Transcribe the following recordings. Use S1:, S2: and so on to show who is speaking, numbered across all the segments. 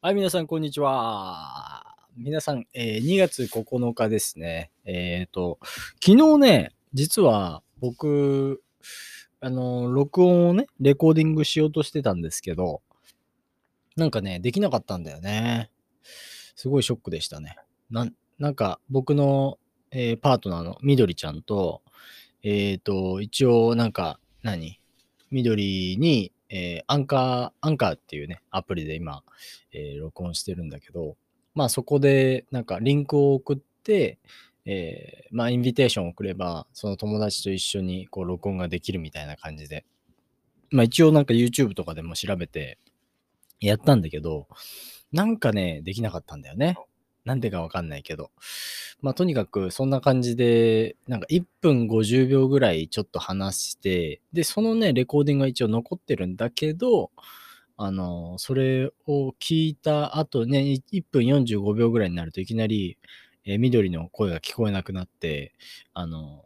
S1: はい、皆さん、こんにちは。皆さん、えー2月9日ですね。えっ、と、昨日ね、実は僕、あの、録音をね、レコーディングしようとしてたんですけど、なんかね、できなかったんだよね。すごいショックでしたね。なんなんか、僕の、えーパートナーのみどりちゃんと、えっ、と、一応、なんか、何？みどりに、えーアンカー、アンカーっていうね、アプリで今、えー録音してるんだけど、まあそこでなんかリンクを送って、えーまあインビテーションを送れば、その友達と一緒にこう録音ができるみたいな感じで、まあ一応なんか YouTube とかでも調べてやったんだけど、なんかね、できなかったんだよね。なんでかわかんないけど。まあとにかくそんな感じで、なんか1分50秒ぐらいちょっと話して、で、そのね、レコーディングが一応残ってるんだけど、あの、それを聞いた後ね、1分45秒ぐらいになるといきなり、え緑の声が聞こえなくなって、あの、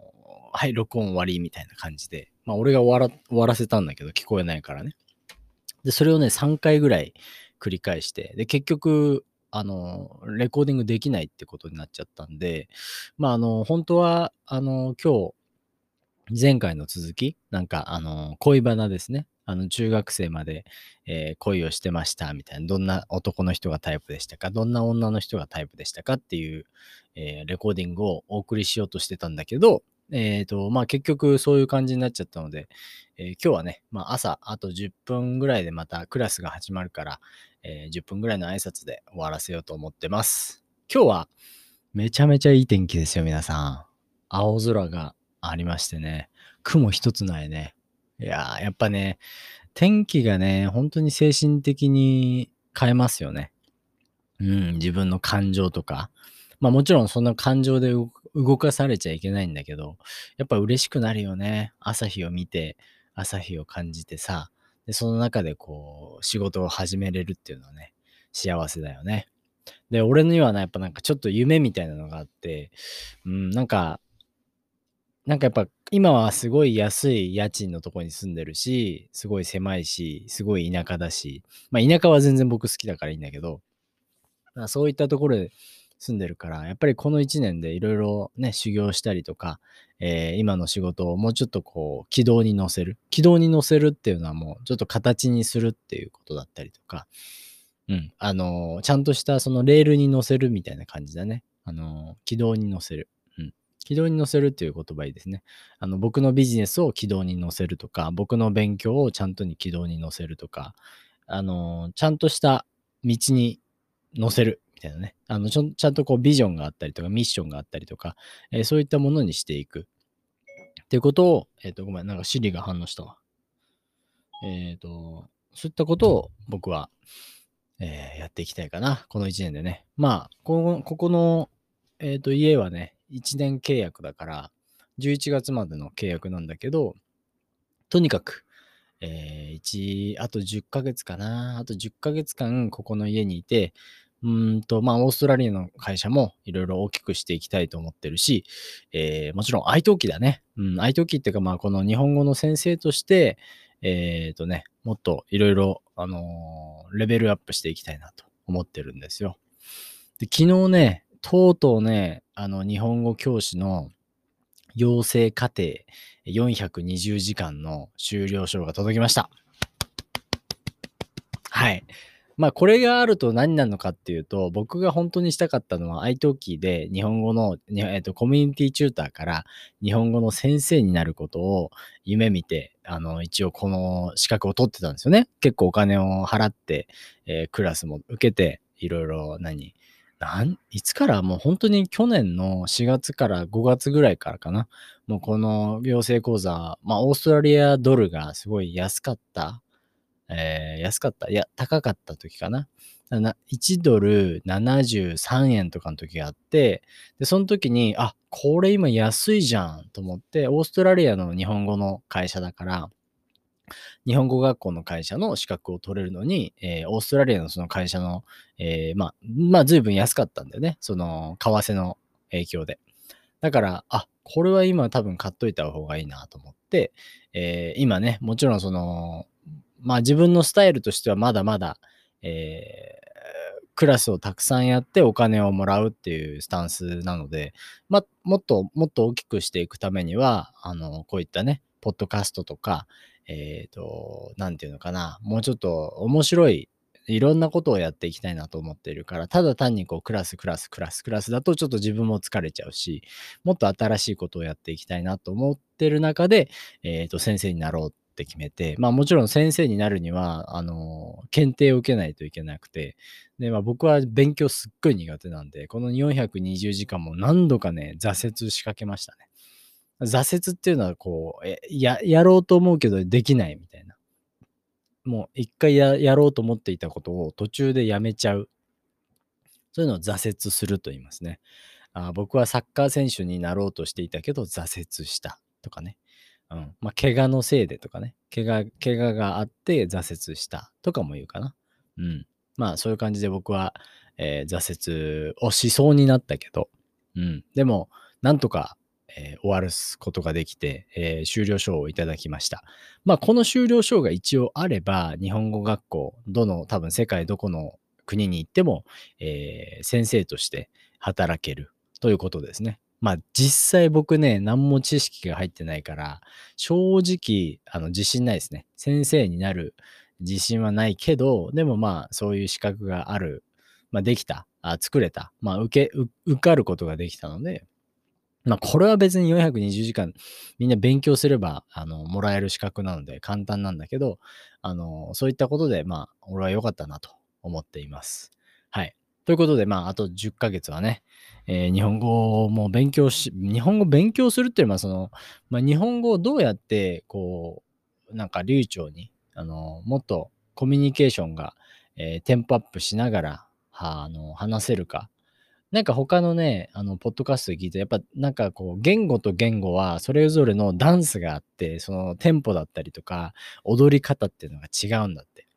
S1: はい、録音終わりみたいな感じで、まあ俺が終わら終わらせたんだけど聞こえないからね。で、それをね、3回ぐらい繰り返して、で、結局、あの、レコーディングできないってことになっちゃったんで、まああの、本当は、あの、今日、前回の続き、なんか、あの、恋バナですね。あの、中学生まで、えー恋をしてました、みたいな。どんな男の人がタイプでしたかどんな女の人がタイプでしたかっていう、えーレコーディングをお送りしようとしてたんだけど、えっ、と、まあ結局そういう感じになっちゃったので、えー今日はね、まあ朝、あと10分ぐらいでまたクラスが始まるから、えー10分ぐらいの挨拶で終わらせようと思ってます。今日はめちゃめちゃいい天気ですよ、皆さん。青空がありましてね、雲一つないね。いやー、やっぱね、天気がね、本当に精神的に変えますよね。うん、自分の感情とか。まあもちろんそんな感情で動動かされちゃいけないんだけど、やっぱ嬉しくなるよね。朝日を見て、朝日を感じてさ、で、その中でこう、仕事を始めれるっていうのはね、幸せだよね。で、俺にはね、やっぱなんかちょっと夢みたいなのがあって、うん、なんか、なんかやっぱ今はすごい安い家賃のとこに住んでるし、すごい狭いし、すごい田舎だし、まあ田舎は全然僕好きだからいいんだけど、まあそういったところで住んでるから、やっぱりこの1年でいろいろね、修行したりとか、えー今の仕事をもうちょっとこう、軌道に乗せる。軌道に乗せるっていうのはもうちょっと形にするっていうことだったりとか、うん、あのーちゃんとしたそのレールに乗せるみたいな感じだね。あのー軌道に乗せる。うん。軌道に乗せるっていう言葉いいですね。あの、僕のビジネスを軌道に乗せるとか、僕の勉強をちゃんとに軌道に乗せるとか、あのちゃんとした道に乗せるたいなね。あの、ちゃんとこうビジョンがあったりとか、ミッションがあったりとか、えーそういったものにしていく。っていうことを、えっ、と、ごめん、なんか Siri が反応したわ。えっ、と、そういったことを僕は、えやっていきたいかな。この1年でね。まあ、こここの、えっ、と、家はね、1年契約だから、11月までの契約なんだけど、とにかく、えー、1、あと10ヶ月かな。あと10ヶ月間、ここの家にいて、うんと、まあ、オーストラリアの会社もいろいろ大きくしていきたいと思ってるし、えーもちろん、愛登記だね。うん、愛登記っていうか、まあ、この日本語の先生として、えっ、とね、もっといろいろ、あのーレベルアップしていきたいなと思ってるんですよ。で、昨日ね、とうとうね、あの、日本語教師の養成課程420時間の終了証が届きました。はい。まあ、これがあると何なのかっていうと、僕が本当にしたかったのは、iTalki で日本語の、えっとコミュニティチューターから日本語の先生になることを夢見て、あの、一応この資格を取ってたんですよね。結構お金を払って、えークラスも受けて、いろいろ何なんいつからもう本当に去年の4月から5月ぐらいからかな。もうこの養成講座、まあオーストラリアドルがすごい安かった。えー安かった。いや、高かった時かな。1ドル73円とかの時があって、で、その時に、あ、これ今安いじゃんと思って、オーストラリアの日本語の会社だから、日本語学校の会社の資格を取れるのに、えーオーストラリアのその会社の、えーまあ、まあ、随分安かったんだよね。その、為替の影響で。だから、あ、これは今多分買っといた方がいいなと思って、えー今ね、もちろんその、まあ自分のスタイルとしてはまだまだ、えークラスをたくさんやってお金をもらうっていうスタンスなので、ま、もっともっと大きくしていくためには、あの、こういったね、ポッドキャストとか、えっ、ー、と、なんていうのかな、もうちょっと面白いいろんなことをやっていきたいなと思っているから、ただ単にこうクラスクラスクラスクラスだとちょっと自分も疲れちゃうし、もっと新しいことをやっていきたいなと思ってる中で、えっ、ー、と、先生になろうって決めて、まあもちろん先生になるには、あの、検定を受けないといけなくて、で、まあ僕は勉強すっごい苦手なんで、この420時間も何度かね、挫折しかけましたね。挫折っていうのはこう、や、やろうと思うけどできないみたいな。もう一回ややろうと思っていたことを途中でやめちゃう。そういうのを挫折すると言いますね。あ僕はサッカー選手になろうとしていたけど挫折したとかね。うん。まあ、怪我のせいでとかね。怪我、怪我があって挫折したとかも言うかな。うん。まあ、そういう感じで僕は、えー、挫折をしそうになったけど、うん。でも、なんとかえー、終わることができて、えー、修了証をいただきました。まあ、この修了証が一応あれば、日本語学校、どの、多分世界どこの国に行っても、えー、先生として働けるということですね。まあ、実際僕ね、何も知識が入ってないから、正直、あの、自信ないですね。先生になる自信はないけど、でもまあ、そういう資格がある、まあ、できた、あ作れた、まあ、受け、受かることができたので、まあ、これは別に420時間みんな勉強すれば、あの、もらえる資格なので簡単なんだけど、あの、そういったことで、まあ、俺は良かったなと思っています。はい。ということで、まあ、あと10ヶ月はね、えー、日本語も勉強し、日本語勉強するっていうのは、その、まあ、日本語をどうやって、こう、なんか流暢に、あの、もっとコミュニケーションが、えー、テンポアップしながら、あの、話せるかなんか他のね、あの、ポッドキャストで聞いて、やっぱなんかこう、言語と言語はそれぞれのダンスがあって、そのテンポだったりとか、踊り方っていうのが違うんだって。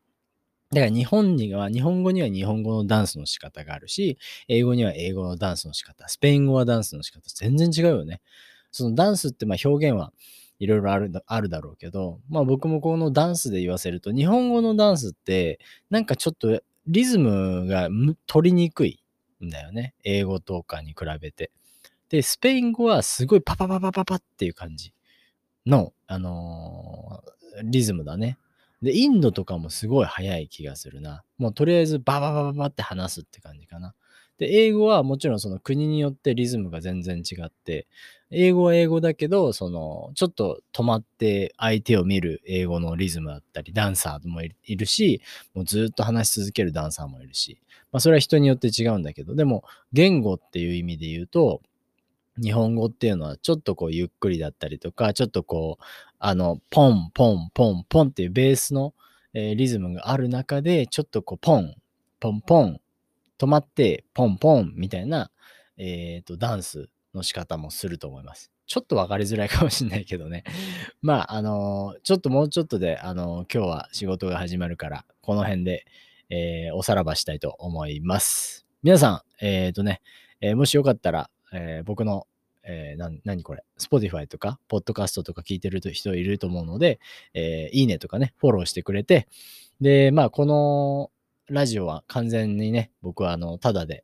S1: だから日本には、日本語には日本語のダンスの仕方があるし、英語には英語のダンスの仕方、スペイン語はダンスの仕方、全然違うよね。そのダンスってまあ表現はいろいろあるだろうけど、まあ僕もこのダンスで言わせると、日本語のダンスってなんかちょっとリズムが取りにくい。んだよね。英語とかに比べて。で、スペイン語はすごいパパパパパパっていう感じの、あのー、リズムだね。で、インドとかもすごい早い気がするな。もうとりあえずバババババって話すって感じかな。で、英語はもちろんその国によってリズムが全然違って、英語は英語だけど、その、ちょっと止まって相手を見る英語のリズムだったり、ダンサーもいるし、もうずっと話し続けるダンサーもいるし、まあそれは人によって違うんだけど、でも言語っていう意味で言うと、日本語っていうのはちょっとこうゆっくりだったりとか、ちょっとこう、あの、ポン、ポン、ポン、ポンっていうベースの、えー、リズムがある中で、ちょっとこう、ポン、ポン、ポン、止まって、ポン、ポンみたいな、えっ、ー、と、ダンスの仕方もすると思います。ちょっと分かりづらいかもしんないけどね。まあ、あのー、ちょっともうちょっとで、あのー、今日は仕事が始まるから、この辺で、えー、おさらばしたいと思います。皆さん、えっ、とね、えー、もしよかったら、え僕の、えー、な、にこれ、Spotify とか、Podcast とか聞いてる人いると思うので、えいいねとかね、フォローしてくれて、で、まあ、このラジオは完全にね、僕はあの、ただで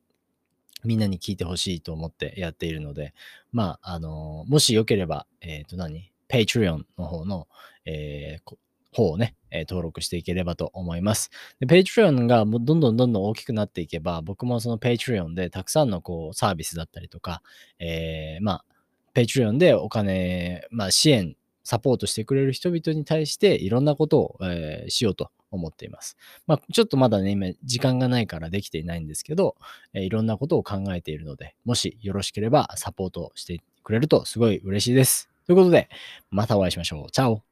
S1: みんなに聞いてほしいと思ってやっているので、まあ、あのもしよければ、えっ、ー、と何 ?Patreon の方の、えー、方をね、え、登録していければと思います。で、Patreon がどんどんどんどん大きくなっていけば、僕もその Patreon でたくさんのこうサービスだったりとか、えー、まあ、Patreon でお金、まあ、支援、サポートしてくれる人々に対していろんなことを、えー、しようと思っています。まあ、ちょっとまだね、今、時間がないからできていないんですけど、えー、いろんなことを考えているので、もしよろしければサポートしてくれるとすごい嬉しいです。ということで、またお会いしましょう。チャオ